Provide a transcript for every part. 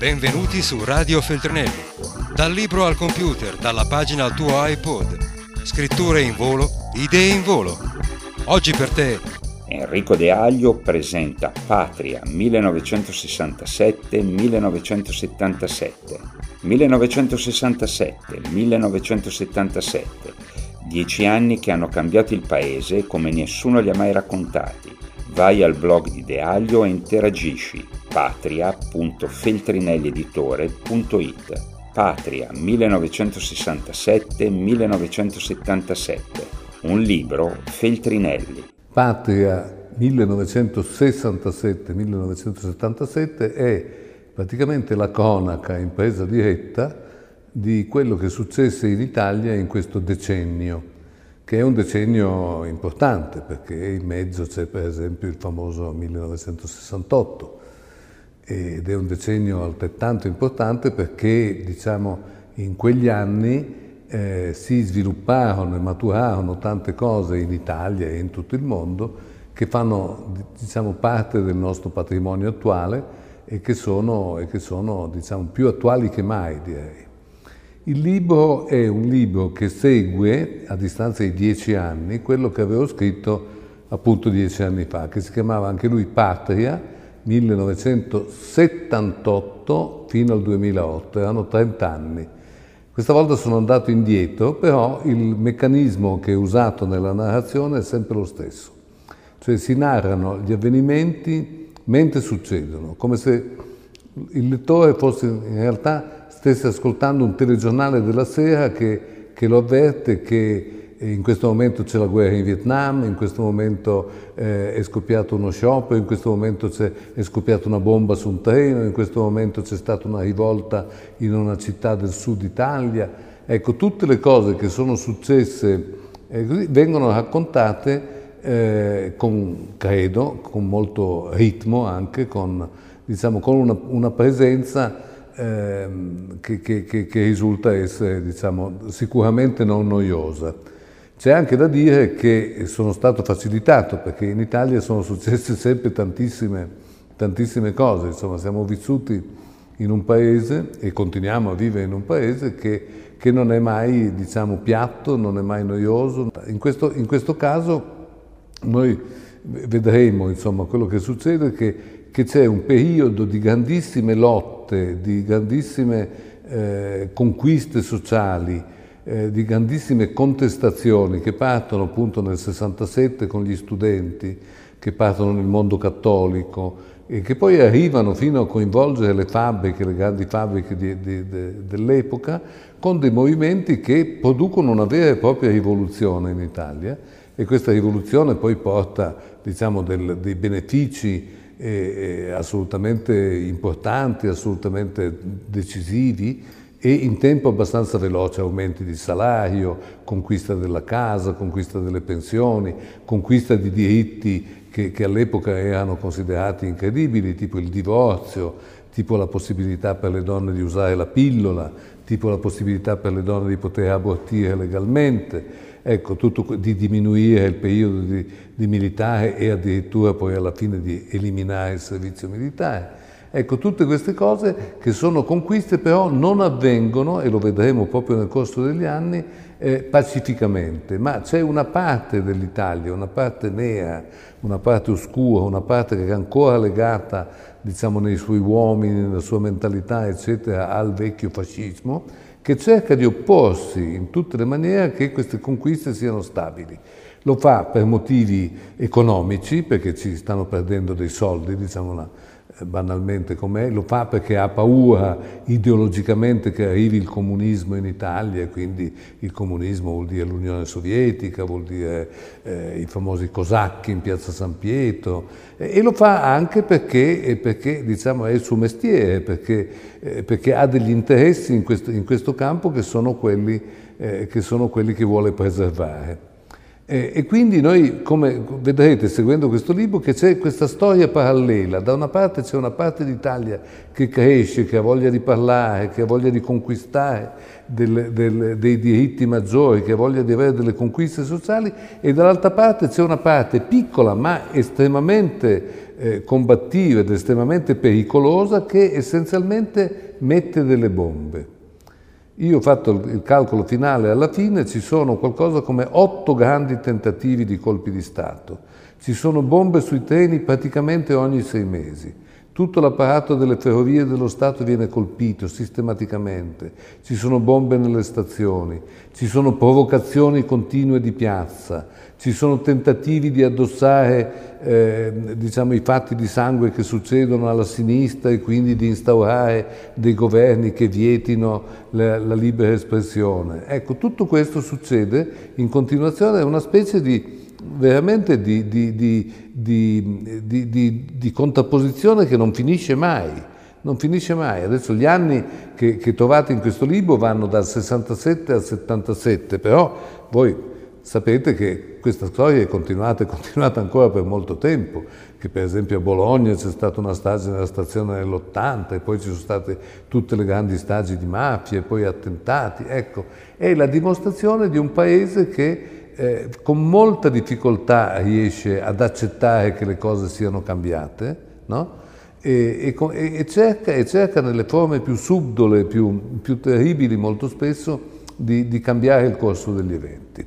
Benvenuti su Radio Feltrinelli. Dal libro al computer, dalla pagina al tuo iPod. Scritture in volo, idee in volo. Oggi per te Enrico De Aglio presenta Patria 1967-1977. 1967-1977. Dieci anni che hanno cambiato il paese come nessuno li ha mai raccontati. Vai al blog di De Aglio e interagisci patria.feltrinellieditore.it Patria 1967-1977 Un libro Feltrinelli. Patria 1967-1977 è praticamente la cronaca in presa diretta di quello che successe in Italia in questo decennio, che è un decennio importante perché in mezzo c'è per esempio il famoso 1968 ed è un decennio altrettanto importante perché diciamo in quegli anni eh, si svilupparono e maturarono tante cose in Italia e in tutto il mondo che fanno diciamo, parte del nostro patrimonio attuale e che sono, e che sono diciamo, più attuali che mai, direi. Il libro è un libro che segue, a distanza di dieci anni, quello che avevo scritto appunto dieci anni fa, che si chiamava anche lui Patria, 1978 fino al 2008, erano 30 anni. Questa volta sono andato indietro, però il meccanismo che è usato nella narrazione è sempre lo stesso. Cioè si narrano gli avvenimenti mentre succedono, come se il lettore fosse in realtà stesse ascoltando un telegiornale della sera che, che lo avverte che in questo momento c'è la guerra in Vietnam, in questo momento eh, è scoppiato uno sciopero, in questo momento è scoppiata una bomba su un treno, in questo momento c'è stata una rivolta in una città del sud Italia. Ecco, tutte le cose che sono successe eh, vengono raccontate eh, con, credo, con molto ritmo anche, con, diciamo, con una, una presenza ehm, che, che, che, risulta essere diciamo, sicuramente non noiosa. C'è anche da dire che sono stato facilitato perché in Italia sono successe sempre tantissime, tantissime cose, insomma siamo vissuti in un paese e continuiamo a vivere in un paese che, che non è mai diciamo, piatto, non è mai noioso. In questo, in questo caso noi vedremo insomma, quello che succede, che, che c'è un periodo di grandissime lotte, di grandissime eh, conquiste sociali, eh, di grandissime contestazioni che partono appunto nel 67 con gli studenti, che partono nel mondo cattolico e che poi arrivano fino a coinvolgere le fabbriche, le grandi fabbriche di, di, di, dell'epoca, con dei movimenti che producono una vera e propria rivoluzione in Italia e questa rivoluzione poi porta diciamo, del, dei benefici eh, eh assolutamente importanti, assolutamente decisivi, e in tempo abbastanza veloce, aumenti di salario, conquista della casa, conquista delle pensioni, conquista di diritti che, che all'epoca erano considerati incredibili, tipo il divorzio, tipo la possibilità per le donne di usare la pillola, tipo la possibilità per le donne di poter abortire legalmente, ecco, tutto, di diminuire il periodo di, di militare e addirittura poi alla fine di eliminare il servizio militare. Ecco, tutte queste cose che sono conquiste però non avvengono, e lo vedremo proprio nel corso degli anni, eh, pacificamente, ma c'è una parte dell'Italia, una parte nera, una parte oscura, una parte che è ancora legata, diciamo, nei suoi uomini, nella sua mentalità, eccetera, al vecchio fascismo, che cerca di opporsi in tutte le maniere che queste conquiste siano stabili. Lo fa per motivi economici, perché ci stanno perdendo dei soldi, diciamo banalmente com'è, lo fa perché ha paura ideologicamente che arrivi il comunismo in Italia, quindi il comunismo vuol dire l'Unione Sovietica, vuol dire eh, i famosi cosacchi in piazza San Pietro, e lo fa anche perché, perché diciamo, è il suo mestiere, perché, eh, perché ha degli interessi in questo, in questo campo che sono quelli, eh, che sono quelli che vuole preservare. Eh, e quindi noi, come vedrete seguendo questo libro, che c'è questa storia parallela. Da una parte c'è una parte d'Italia che cresce, che ha voglia di parlare, che ha voglia di conquistare del, del, dei diritti maggiori, che ha voglia di avere delle conquiste sociali, e dall'altra parte c'è una parte piccola ma estremamente eh, combattiva ed estremamente pericolosa che essenzialmente mette delle bombe. Io ho fatto il calcolo finale, alla fine ci sono qualcosa come otto grandi tentativi di colpi di Stato. Ci sono bombe sui treni praticamente ogni sei mesi. Tutto l'apparato delle ferrovie dello Stato viene colpito sistematicamente. Ci sono bombe nelle stazioni, ci sono provocazioni continue di piazza, ci sono tentativi di addossare eh, diciamo, i fatti di sangue che succedono alla sinistra e quindi di instaurare dei governi che vietino la, la libera espressione. Ecco, tutto questo succede in continuazione, è una specie di veramente di, di, di, di, contrapposizione che non finisce mai. Non finisce mai. Adesso gli anni che, che trovate in questo libro vanno dal 67 al 77, però voi Sapete che questa storia è continuata e continuata ancora per molto tempo, che per esempio a Bologna c'è stata una strage nella stazione nell'80 e poi ci sono state tutte le grandi stragi di mafia e poi attentati. Ecco, è la dimostrazione di un paese che eh, con molta difficoltà riesce ad accettare che le cose siano cambiate, no? E, e, e, cerca, e, cerca, nelle forme più subdole, più, più terribili molto spesso, di, di cambiare il corso degli eventi.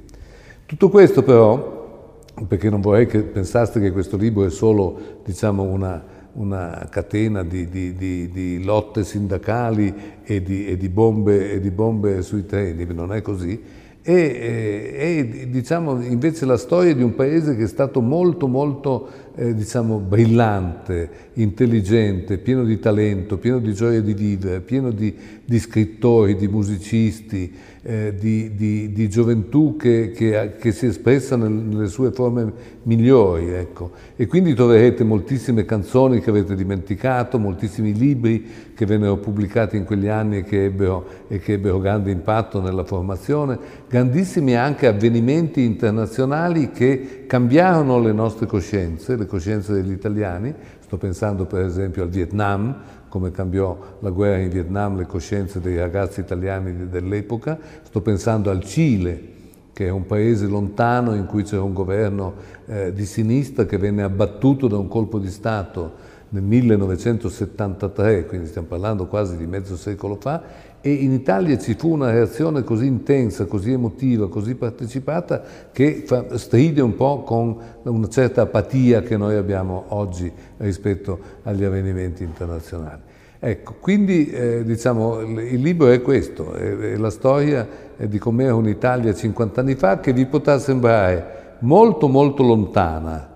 Tutto questo però, perché non vorrei che pensaste che questo libro è solo diciamo, una, una catena di, di, di, di, lotte sindacali e, e bombe, e di, bombe, sui treni, non è così, è, è diciamo, invece la storia di un paese che è stato molto molto eh, diciamo, brillante, intelligente, pieno di talento, pieno di gioia di vivere, pieno di, di scrittori, di musicisti, eh, di, di, di, gioventù che, che, che, si è espressa nelle sue forme migliori. Ecco. E quindi troverete moltissime canzoni che avete dimenticato, moltissimi libri che vennero pubblicati in quegli anni e che ebbero, e che ebbero grande impatto nella formazione, grandissimi anche avvenimenti internazionali che cambiarono le nostre coscienze, le coscienze degli italiani. Sto pensando per esempio al Vietnam, come cambiò la guerra in Vietnam le coscienze dei ragazzi italiani dell'epoca. Sto pensando al Cile, che è un paese lontano in cui c'era un governo eh, di sinistra che venne abbattuto da un colpo di Stato nel 1973, quindi stiamo parlando quasi di mezzo secolo fa, e in Italia ci fu una reazione così intensa, così emotiva, così partecipata che fa, stride un po' con una certa apatia che noi abbiamo oggi rispetto agli avvenimenti internazionali. Ecco, quindi eh, diciamo, il libro è questo, è, è la storia di com'era un'Italia 50 anni fa che vi potrà sembrare molto molto lontana,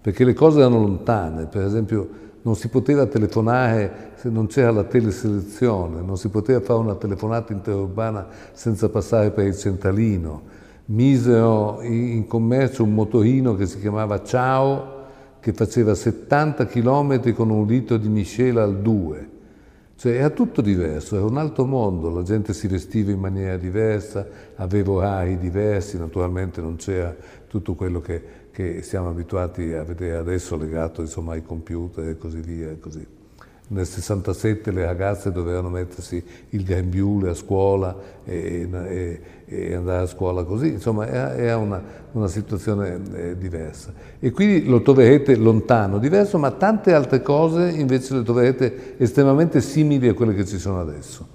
perché le cose erano lontane, per esempio non si poteva telefonare se non c'era la teleselezione, non si poteva fare una telefonata interurbana senza passare per il centralino. Misero in commercio un motorino che si chiamava Ciao, che faceva 70 km con un litro di miscela al 2. Cioè era tutto diverso, era un altro mondo, la gente si vestiva in maniera diversa, aveva orari diversi, naturalmente non c'era tutto quello che, che, siamo abituati a vedere adesso legato insomma, ai computer e così via. E così. Nel 67 le ragazze dovevano mettersi il grembiule a scuola e, e, e, andare a scuola così, insomma era, era una, una, situazione eh, diversa. E quindi lo troverete lontano, diverso, ma tante altre cose invece le troverete estremamente simili a quelle che ci sono adesso.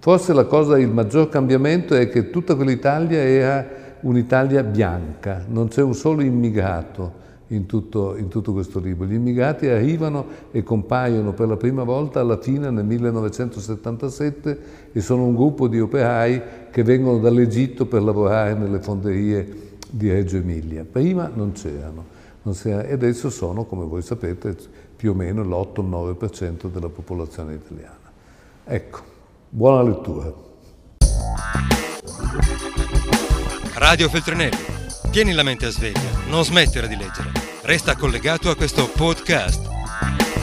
Forse la cosa, il maggior cambiamento è che tutta quell'Italia era un'Italia bianca, non c'è un solo immigrato in tutto, in tutto, questo libro. Gli immigrati arrivano e compaiono per la prima volta alla fine nel 1977 e sono un gruppo di operai che vengono dall'Egitto per lavorare nelle fonderie di Reggio Emilia. Prima non c'erano e adesso sono, come voi sapete, più o meno l'8-9% della popolazione italiana. Ecco, buona lettura. Radio Feltrinelli Tieni la mente a sveglia, non smettere di leggere. Resta collegato a questo podcast.